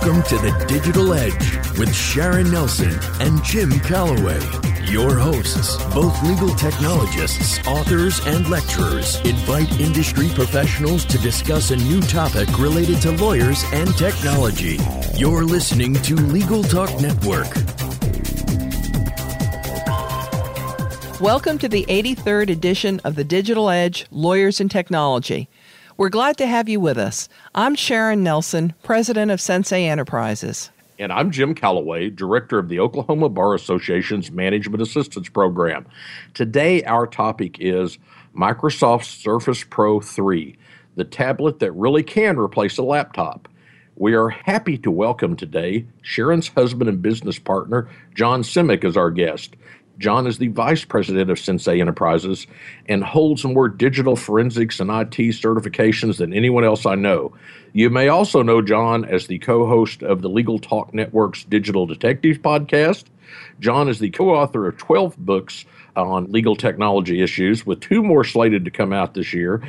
Welcome to the Digital Edge with Sharon Nelson and Jim Calloway. Your hosts, both legal technologists, authors, and lecturers, invite industry professionals to discuss a new topic related to lawyers and technology. You're listening to Legal Talk Network. Welcome to the 83rd edition of the Digital Edge Lawyers and Technology. We're glad to have you with us. I'm Sharon Nelson, president of Sensei Enterprises. And I'm Jim Calloway, director of the Oklahoma Bar Association's Management Assistance Program. Today, our topic is Microsoft Surface Pro 3, the tablet that really can replace a laptop. We are happy to welcome today Sharon's husband and business partner, John Simek, as our guest. John is the vice president of Sensei Enterprises and holds more digital forensics and IT certifications than anyone else I know. You may also know John as the co host of the Legal Talk Network's Digital Detectives podcast. John is the co author of 12 books on legal technology issues, with two more slated to come out this year,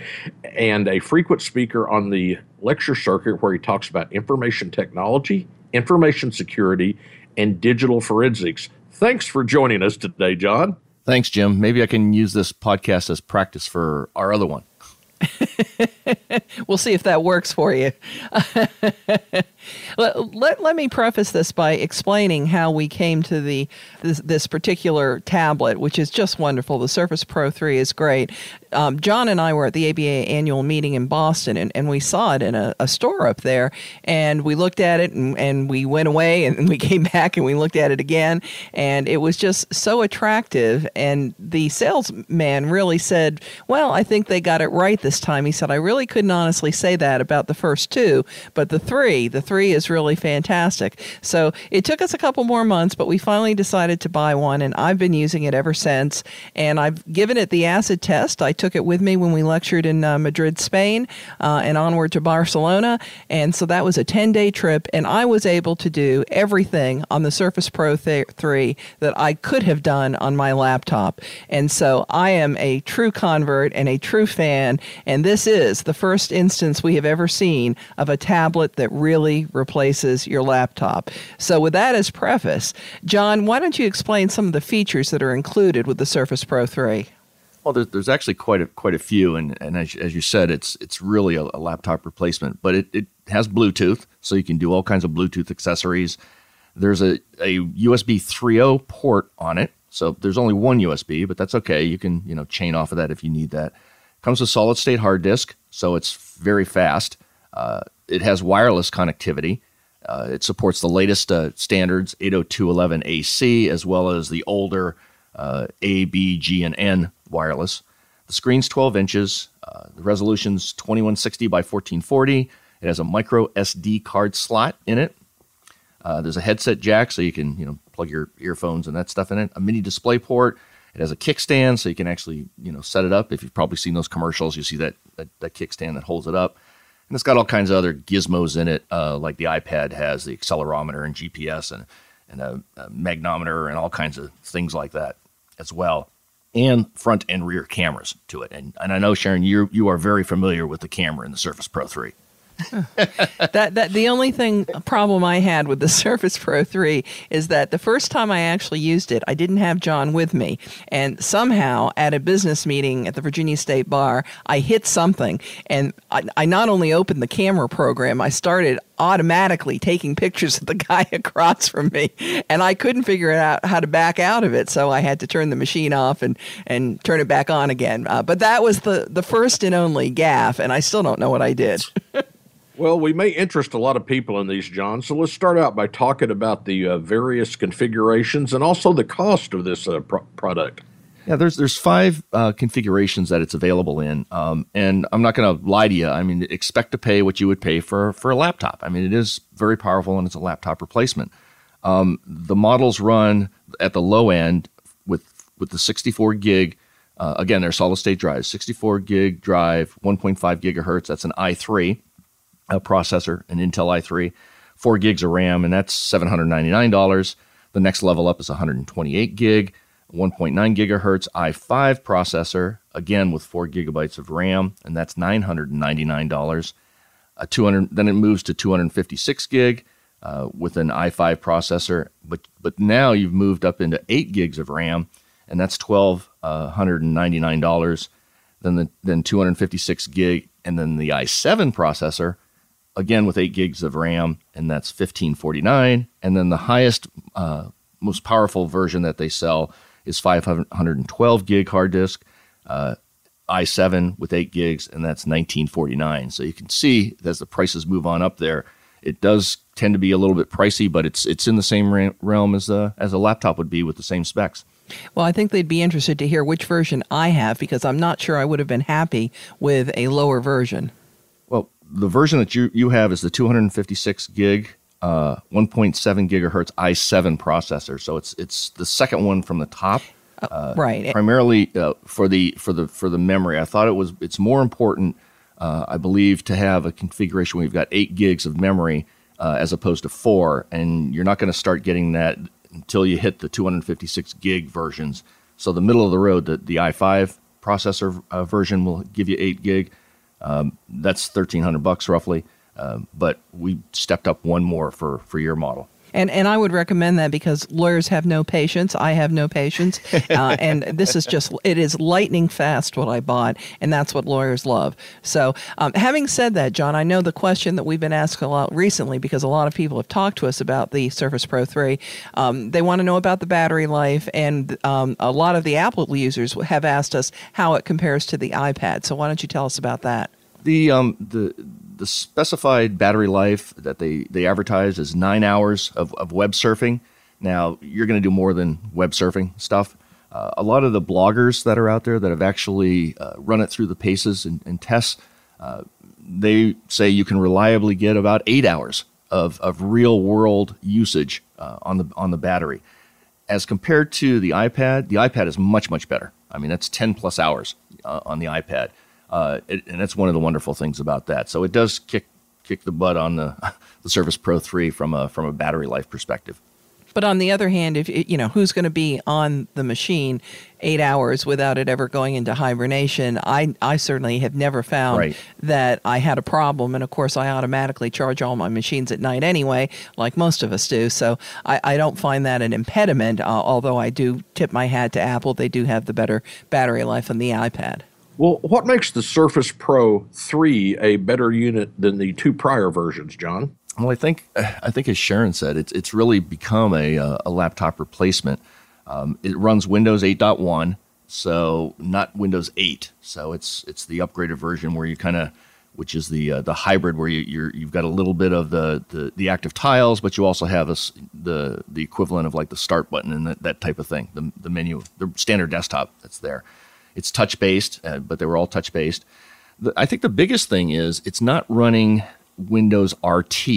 and a frequent speaker on the lecture circuit where he talks about information technology, information security, and digital forensics. Thanks for joining us today, John. Thanks, Jim. Maybe I can use this podcast as practice for our other one. we'll see if that works for you. let, let, let, me preface this by explaining how we came to the this, this, particular tablet, which is just wonderful. The Surface Pro 3 is great. Um, John and I were at the ABA annual meeting in Boston, and, and we saw it in a, a, store up there, and we looked at it, and, and we went away, and we came back, and we looked at it again, and it was just so attractive. And the salesman really said, "Well, I think they got it right this time." He said, "I really couldn't honestly say that about the first two, but the three, the three is really fantastic. So it took us a couple more months, but we finally decided to buy one, and I've been using it ever since. And I've given it the acid test. I took it with me when we lectured in uh, Madrid, Spain, uh, and onward to Barcelona. And so that was a 10 day trip, and I was able to do everything on the Surface Pro th- 3 that I could have done on my laptop. And so I am a true convert and a true fan, and this is the first instance we have ever seen of a tablet that really replaces your laptop. So, with that as preface, John, why don't you explain some of the features that are included with the Surface Pro 3? Well, there's, there's actually quite a quite a few, and, and as, as you said, it's it's really a, a laptop replacement. But it, it has Bluetooth, so you can do all kinds of Bluetooth accessories. There's a, a USB 3.0 port on it, so there's only one USB, but that's okay. You can you know chain off of that if you need that. Comes with solid state hard disk, so it's very fast. Uh, it has wireless connectivity. Uh, it supports the latest uh, standards 802.11ac as well as the older uh, A, B, G, and N wireless. The screen's 12 inches. Uh, the resolution's 2160 by 1440. It has a micro SD card slot in it. Uh, there's a headset jack, so you can you know plug your earphones and that stuff in it. A mini display port. It has a kickstand, so you can actually you know set it up. If you've probably seen those commercials, you see that that, that kickstand that holds it up. And it's got all kinds of other gizmos in it, uh, like the iPad has the accelerometer and GPS and, and a, a magnometer and all kinds of things like that as well and front and rear cameras to it. And, and I know Sharon, you you are very familiar with the camera in the Surface Pro 3. That that the only thing problem I had with the Surface Pro 3 is that the first time I actually used it, I didn't have John with me, and somehow at a business meeting at the Virginia State Bar, I hit something, and I, I not only opened the camera program, I started automatically taking pictures of the guy across from me, and I couldn't figure out how to back out of it, so I had to turn the machine off and and turn it back on again. Uh, but that was the the first and only gaffe, and I still don't know what I did. Well, we may interest a lot of people in these, John. So let's start out by talking about the uh, various configurations and also the cost of this uh, pro- product. Yeah, there's there's five uh, configurations that it's available in, um, and I'm not going to lie to you. I mean, expect to pay what you would pay for for a laptop. I mean, it is very powerful and it's a laptop replacement. Um, the models run at the low end with with the 64 gig. Uh, again, they're solid state drives, 64 gig drive, 1.5 gigahertz. That's an i3 a processor, an Intel i3, four gigs of RAM, and that's $799. The next level up is 128 gig, 1.9 gigahertz i5 processor, again with four gigabytes of RAM, and that's $999. A 200, then it moves to 256 gig, uh, with an i5 processor, but but now you've moved up into eight gigs of RAM, and that's twelve hundred and ninety nine dollars. Then the then two hundred fifty six gig, and then the i7 processor, again with eight gigs of RAM, and that's fifteen forty nine. And then the highest, uh, most powerful version that they sell is five hundred and twelve gig hard disk. Uh, i7 with 8 gigs, and that's 1949. So you can see as the prices move on up there, it does tend to be a little bit pricey, but it's it's in the same realm as a as a laptop would be with the same specs. Well, I think they'd be interested to hear which version I have because I'm not sure I would have been happy with a lower version. Well, the version that you, you have is the 256 gig, uh, 1.7 gigahertz i7 processor. So it's it's the second one from the top. Uh, right. Primarily uh, for the for the for the memory. I thought it was it's more important uh, I believe, to have a configuration where you've got eight gigs of memory uh, as opposed to four, and you're not going to start getting that until you hit the 256 gig versions. So the middle of the road, the, the i5 processor uh, version will give you eight gig. Um, that's 1300 bucks roughly, uh, but we stepped up one more for for your model. And and I would recommend that because lawyers have no patience. I have no patience, uh, and this is just it is lightning fast what I bought, and that's what lawyers love. So, um, having said that, John, I know the question that we've been asked a lot recently because a lot of people have talked to us about the Surface Pro 3. Um, they want to know about the battery life, and um, a lot of the Apple users have asked us how it compares to the iPad. So, why don't you tell us about that? The um the the specified battery life that they, they advertise is nine hours of, of web surfing. Now, you're going to do more than web surfing stuff. Uh, a lot of the bloggers that are out there that have actually uh, run it through the paces and, and tests, uh, they say you can reliably get about eight hours of, of real world usage uh, on the on the battery. As compared to the iPad, the iPad is much much better. I mean, that's 10 plus hours uh, on the iPad. Uh, it, and that's one of the wonderful things about that. So it does kick kick the butt on the the Surface Pro 3 from a from a battery life perspective. But on the other hand, if you know who's going to be on the machine eight hours without it ever going into hibernation, I I certainly have never found right. that I had a problem. And of course, I automatically charge all my machines at night anyway, like most of us do. So I, I don't find that an impediment. Uh, although I do tip my hat to Apple, they do have the better battery life on the iPad. Well, what makes the Surface Pro 3 a better unit than the two prior versions, John? Well, I think I think as Sharon said, it's it's really become a uh, a laptop replacement. Um, it runs Windows 8.1, so not Windows 8. So it's it's the upgraded version where you kind of which is the uh, the hybrid where you you have got a little bit of the, the, the active tiles, but you also have a, the the equivalent of like the start button and that, that type of thing, the the menu, the standard desktop that's there. It's touch based, uh, but they were all touch based. I think the biggest thing is it's not running Windows RT,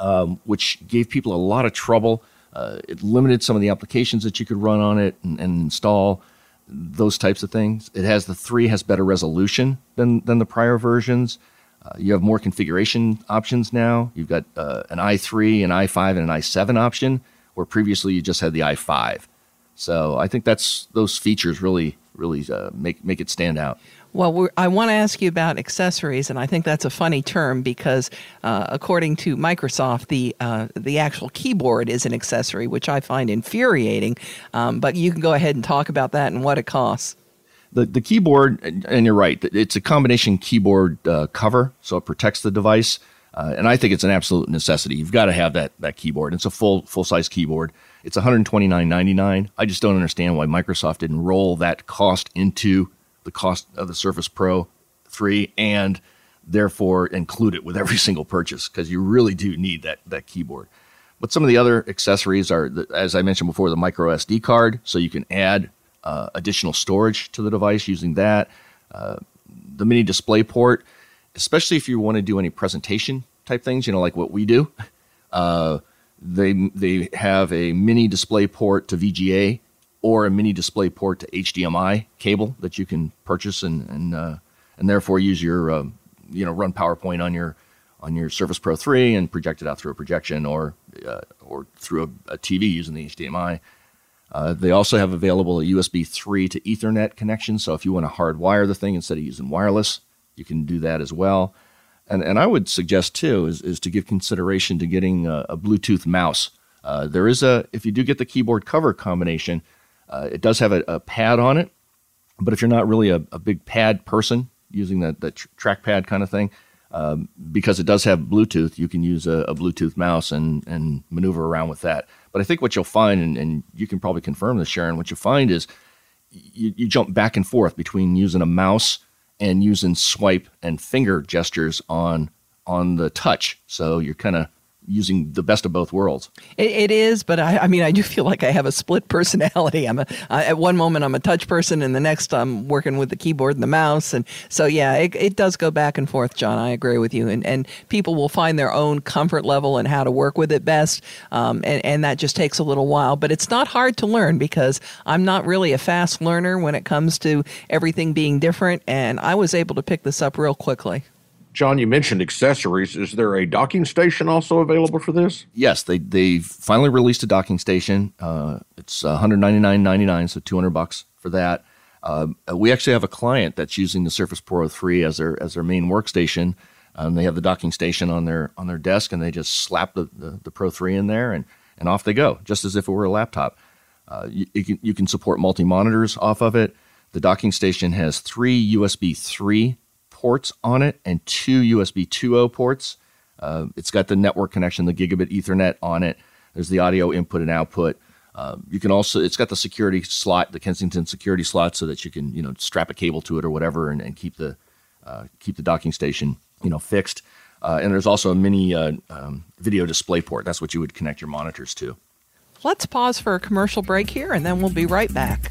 um, which gave people a lot of trouble. Uh, it limited some of the applications that you could run on it and, and, install those types of things. It has the three has better resolution than than the prior versions. Uh, you have more configuration options now. You've got uh, an i3, an i5, and an i7 option, where previously you just had the i5. So I think that's those features really really uh, make make it stand out. Well, I want to ask you about accessories, and I think that's a funny term because, uh, according to Microsoft, the uh, the actual keyboard is an accessory, which I find infuriating. Um, but you can go ahead and talk about that and what it costs. The the keyboard, and you're right, it's a combination keyboard uh, cover, so it protects the device, uh, and I think it's an absolute necessity. You've got to have that that keyboard. It's a full full size keyboard. It's $129.99. I just don't understand why Microsoft didn't roll that cost into the cost of the Surface Pro 3 and therefore include it with every single purchase because you really do need that that keyboard. But some of the other accessories are, the, as I mentioned before, the micro SD card, so you can add uh, additional storage to the device using that. Uh, the mini display port, especially if you want to do any presentation type things, you know, like what we do. Uh, they they have a mini display port to VGA or a mini display port to HDMI cable that you can purchase and and uh, and therefore use your uh, you know run PowerPoint on your on your Surface Pro 3 and project it out through a projection or uh, or through a, a, TV using the HDMI. Uh, they also have available a USB 3 to Ethernet connection. So if you want to hardwire the thing instead of using wireless, you can do that as well. And, and I would suggest too is, is to give consideration to getting a, a Bluetooth mouse. Uh, there is a if you do get the keyboard cover combination, uh, it does have a, a, pad on it. But if you're not really a, a big pad person using that that tr- trackpad kind of thing, um, because it does have Bluetooth, you can use a, a, Bluetooth mouse and and maneuver around with that. But I think what you'll find, and, and you can probably confirm this, Sharon, what you find is you, you jump back and forth between using a mouse and using swipe and finger gestures on on the touch. So you're kind of using the best of both worlds. it, it is, but I, I, mean, I do feel like I have a split personality. I'm a, I, at one moment I'm a touch person, and the next I'm working with the keyboard and the mouse, and so yeah, it, it does go back and forth. John, I agree with you, and and people will find their own comfort level and how to work with it best, um, and and that just takes a little while, but it's not hard to learn because I'm not really a fast learner when it comes to everything being different, and I was able to pick this up real quickly. John, you mentioned accessories. Is there a docking station also available for this? Yes, they they finally released a docking station. Uh, it's one hundred ninety nine ninety nine, so two hundred bucks for that. Uh, we actually have a client that's using the Surface Pro 3 as their as their main workstation. Um, they have the docking station on their on their desk, and they just slap the, the, the Pro 3 in there, and and off they go, just as if it were a laptop. Uh, you, you, can you can support multi monitors off of it. The docking station has three USB 3 ports on it and two USB 2.0 ports. Uh, it's got the network connection, the gigabit Ethernet on it. There's the audio input and output. Uh, you can also, it's got the security slot, the Kensington security slot, so that you can, you know, strap a cable to it or whatever, and, and keep the uh, keep the docking station, you know, fixed. Uh, and there's also a mini uh, um, video display port. That's what you would connect your monitors to. Let's pause for a commercial break here, and then we'll be right back.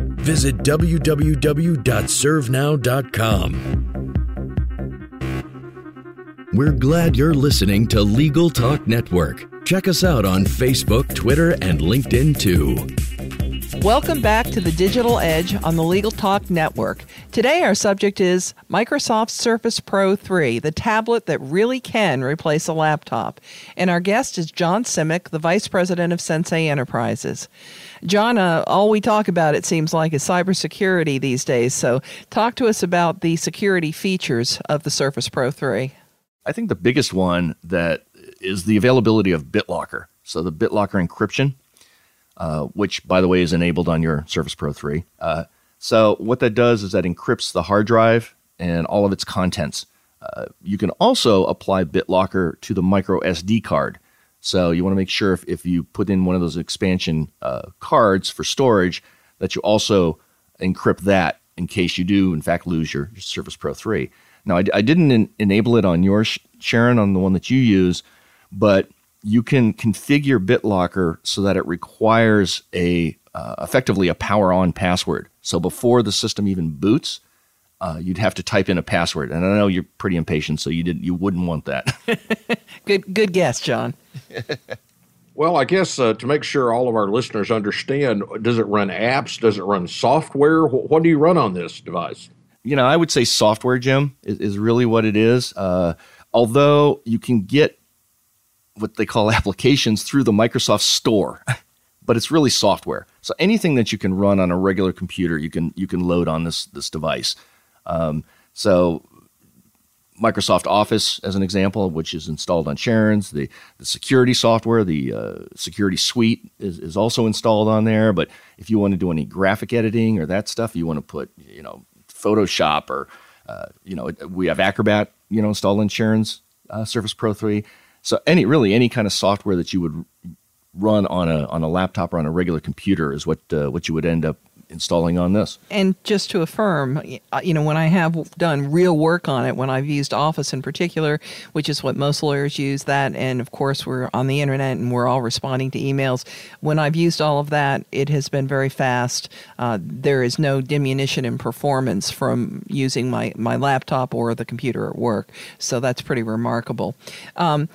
Visit www.servenow.com. We're glad you're listening to Legal Talk Network. Check us out on Facebook, Twitter, and LinkedIn too. Welcome back to the Digital Edge on the Legal Talk Network. Today, our subject is Microsoft Surface Pro 3, the tablet that really can replace a laptop. And our guest is John Simek, the Vice President of Sensei Enterprises. John, uh, all we talk about, it seems like, is cybersecurity these days. So, talk to us about the security features of the Surface Pro 3. I think the biggest one that is the availability of BitLocker. So, the BitLocker encryption, uh, which, by the way, is enabled on your Surface Pro 3. Uh, so, what that does is that encrypts the hard drive and all of its contents. Uh, you can also apply BitLocker to the micro SD card. So you want to make sure if, if you put in one of those expansion uh, cards for storage that you also encrypt that in case you do, in fact, lose your, your Surface Pro 3. Now, I, I didn't en- enable it on yours, Sharon, on the one that you use, but you can configure BitLocker so that it requires a uh, effectively a power on password. So before the system even boots, uh, you'd have to type in a password. And I know you're pretty impatient, so you didn't you wouldn't want that. good good guess, John. well, I guess uh, to make sure all of our listeners understand, does it run apps? Does it run software? What do you run on this device? You know, I would say software, Jim, is, is really what it is. Uh, although you can get what they call applications through the Microsoft Store. but it's really software. So anything that you can run on a regular computer, you can you can load on this this device. Um, so Microsoft Office, as an example, which is installed on Sharon's, the, the security software, the uh, security suite is, is also installed on there. But if you want to do any graphic editing or that stuff, you want to put, you know, Photoshop or, uh, you know, we have Acrobat, you know, installed on Sharon's uh, Surface Pro 3. So any really any kind of software that you would run on a on a laptop or on a regular computer is what uh, what you would end up installing on this. And just to affirm, uh, you know, when I have done real work on it, when I've used Office in particular, which is what most lawyers use, that, and of course we're on the internet and we're all responding to emails. When I've used all of that, it has been very fast. Uh, there is no diminution in performance from using my, my laptop or the computer at work. So that's pretty remarkable. Um,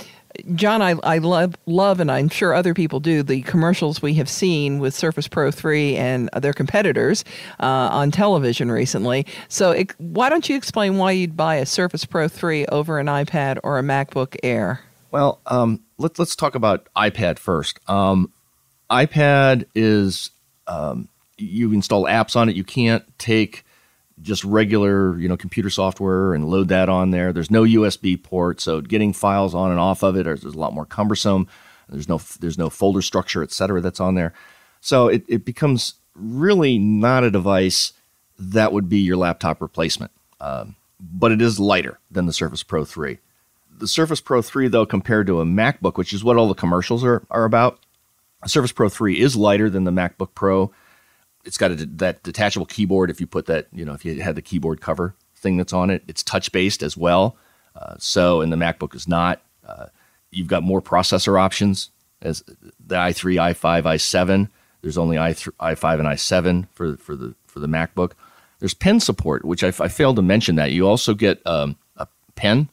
John, I, I love, love, and I'm sure other people do, the commercials we have seen with Surface Pro 3 and their competitors uh, on television recently. So, it, why don't you explain why you'd buy a Surface Pro 3 over an iPad or a MacBook Air? Well, um, let, let's talk about iPad first. Um, iPad is, um, you install apps on it. You can't take just regular, you know, computer software and load that on there. There's no USB port, so getting files on and off of it is, a lot more cumbersome. There's no there's no folder structure, et cetera, that's on there. So it, it becomes really not a device that would be your laptop replacement. Um, but it is lighter than the Surface Pro 3. The Surface Pro 3, though, compared to a MacBook, which is what all the commercials are, are about, Surface Pro 3 is lighter than the MacBook Pro it's got a, that detachable keyboard. If you put that, you know, if you had the keyboard cover thing that's on it, it's touch based as well. Uh, so, and the MacBook is not. Uh, you've got more processor options as the i3, i5, i7. There's only i3, i5 and i7 for for the for the MacBook. There's pen support, which I, I failed to mention that. You also get um, a pen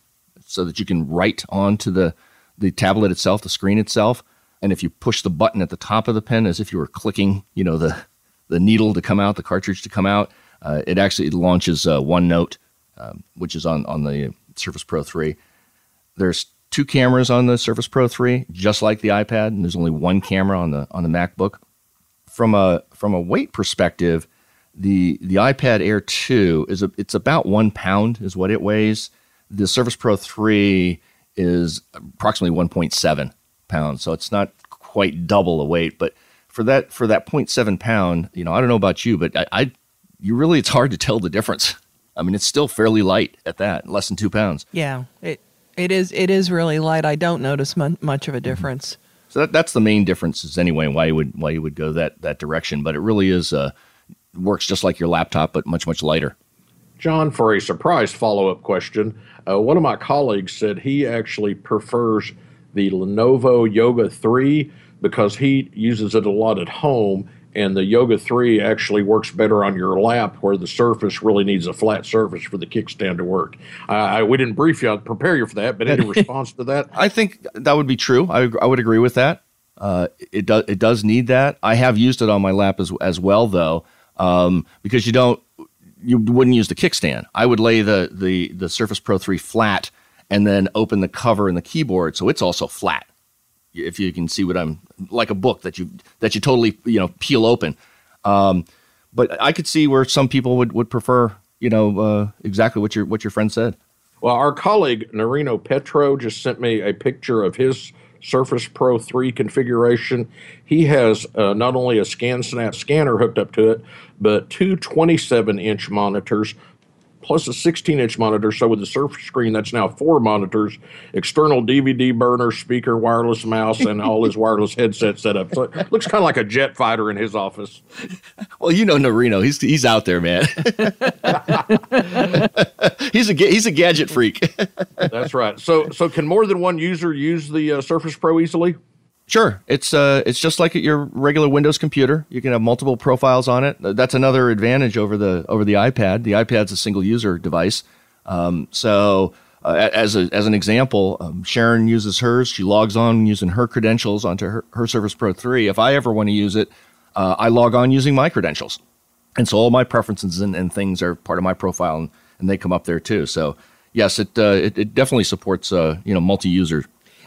so that you can write onto the the tablet itself, the screen itself. And if you push the button at the top of the pen, as if you were clicking, you know, the the needle to come out, the cartridge to come out. Uh, it actually launches uh, OneNote, um, which is on, on the Surface Pro 3. There's two cameras on the Surface Pro 3, just like the iPad, and there's only one camera on the on the MacBook. From a from a weight perspective, the the iPad Air 2 is a, it's about one pound is what it weighs. The Surface Pro 3 is approximately 1.7 pounds, so it's not quite double the weight, but for that for that 0.7 pound, you know, I don't know about you, but I, I you really it's hard to tell the difference. I mean, it's still fairly light at that, less than two pounds. Yeah, it it is it is really light. I don't notice mu- much of a mm-hmm. difference. So that, that's the main differences anyway. Why you would why you would go that that direction, but it really is uh, works just like your laptop, but much much lighter. John, for a surprise follow up question, uh, one of my colleagues said he actually prefers the Lenovo Yoga 3 because he uses it a lot at home and the Yoga 3 actually works better on your lap where the surface really needs a flat surface for the kickstand to work. Uh, we didn't brief you, I'd prepare you for that, but any response to that? I think that would be true. I, I would agree with that. Uh, it, does, it does need that. I have used it on my lap as, as well, though, um, because you don't, you wouldn't use the kickstand. I would lay the, the, the Surface Pro 3 flat and then open the cover and the keyboard so it's also flat if you can see what I'm like a book that you that you totally you know peel open. Um, but I could see where some people would, would prefer you know uh, exactly what your what your friend said. Well, our colleague Nerino Petro just sent me a picture of his Surface Pro 3 configuration. He has uh, not only a ScanSnap scanner hooked up to it, but two 27 inch monitors, plus a 16 inch monitor. So with the Surface screen, that's now four monitors, external DVD burner, speaker, wireless mouse, and all his wireless headset set up. So it looks kind of like a jet fighter in his office. Well, you know Nerino, he's he's out there, man. he's a he's a gadget freak. that's right. So so can more than one user use the uh, Surface Pro easily? Sure, it's uh, it's just like your regular Windows computer. You can have multiple profiles on it. That's another advantage over the over the iPad. The iPad's a single user device. Um, so, uh, as a, as an example, um, Sharon uses hers. She logs on using her credentials onto her, her Surface Pro 3. If I ever want to use it, uh, I log on using my credentials, and so all my preferences and, and things are part of my profile, and, and they come up there too. So, yes, it uh, it, it, definitely supports uh, you know multi user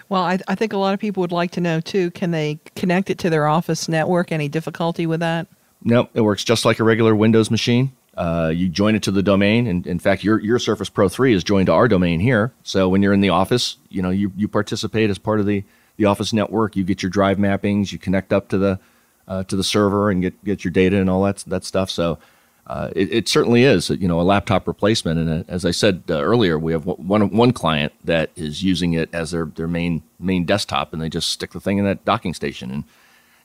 well, I, I think a lot of people would like to know too can they connect it to their office network? Any difficulty with that? No, it works just like a regular Windows machine. Uh, you join it to the domain, and in fact, your your Surface Pro 3 is joined to our domain here. So when you're in the office, you know you, you participate as part of the, the office network. You get your drive mappings, you connect up to the uh, to the server, and get get your data and all that that stuff. So uh, it, it, certainly is, you know, a laptop replacement. And uh, as I said uh, earlier, we have one one client that is using it as their, their main main desktop, and they just stick the thing in that docking station. And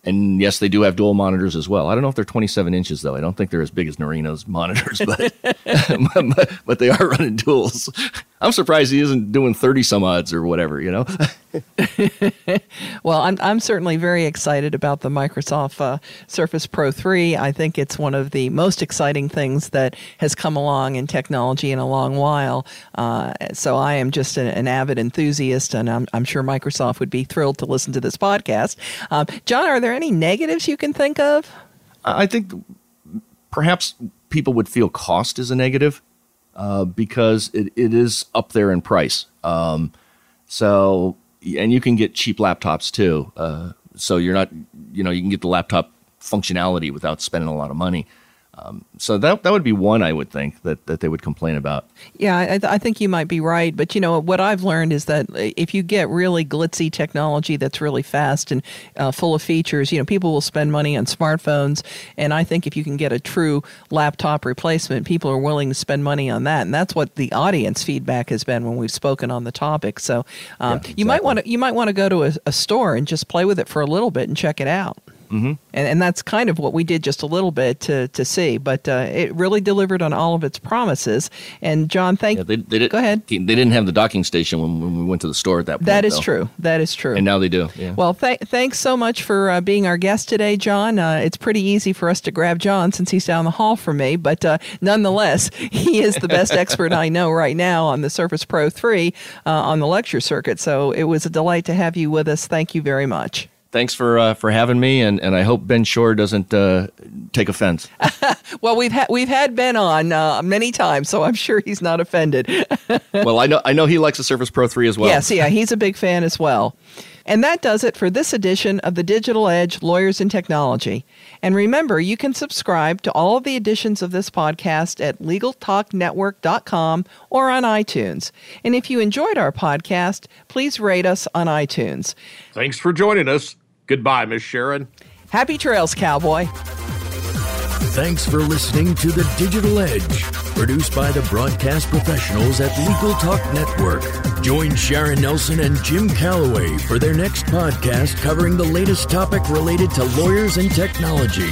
and yes, they do have dual monitors as well. I don't know if they're 27 inches though. I don't think they're as big as Nerino's monitors, but but, but, they are running duals. I'm surprised he isn't doing 30 some odds or whatever, you know? well, I'm, I'm certainly very excited about the Microsoft uh, Surface Pro 3. I think it's one of the most exciting things that has come along in technology in a long while. Uh, so I am just an, an, avid enthusiast, and I'm, I'm sure Microsoft would be thrilled to listen to this podcast. Um, John, are there any negatives you can think of? I think perhaps people would feel cost is a negative uh, because it, it is up there in price. Um, so, and you can get cheap laptops too. Uh, so you're not, you know, you can get the laptop functionality without spending a lot of money. Um, so that that would be one I would think that, that they would complain about. Yeah, I, I, think you might be right. But you know what I've learned is that if you get really glitzy technology that's really fast and uh, full of features, you know people will spend money on smartphones. And I think if you can get a true laptop replacement, people are willing to spend money on that. And that's what the audience feedback has been when we've spoken on the topic. So um, yeah, exactly. you might want to you might want to go to a, a store and just play with it for a little bit and check it out. Mm-hmm. And, and that's kind of what we did just a little bit to, to see. But uh, it really delivered on all of its promises. And John, thank yeah, they, they did, Go ahead. They didn't have the docking station when, when we went to the store at that point. That is though. true. That is true. And now they do. Yeah. Well, th- thanks so much for uh, being our guest today, John. Uh, it's pretty easy for us to grab John since he's down the hall from me. But uh, nonetheless, he is the best expert I know right now on the Surface Pro 3 uh, on the lecture circuit. So it was a delight to have you with us. Thank you very much thanks for uh, for having me, and, and I hope Ben Schorr doesn't uh, take offense. well, we've had we've had Ben on uh, many times, so I'm sure he's not offended. well, I know I know he likes the Surface Pro 3 as well. Yes, yeah, he's a big fan as well. And that does it for this edition of the Digital Edge Lawyers in Technology. And remember, you can subscribe to all of the editions of this podcast at LegalTalkNetwork.com or on iTunes. And if you enjoyed our podcast, please rate us on iTunes. Thanks for joining us. Goodbye, Miss Sharon. Happy trails, cowboy. Thanks for listening to The Digital Edge, produced by the broadcast professionals at Legal Talk Network. Join Sharon Nelson and Jim Calloway for their next podcast covering the latest topic related to lawyers and technology.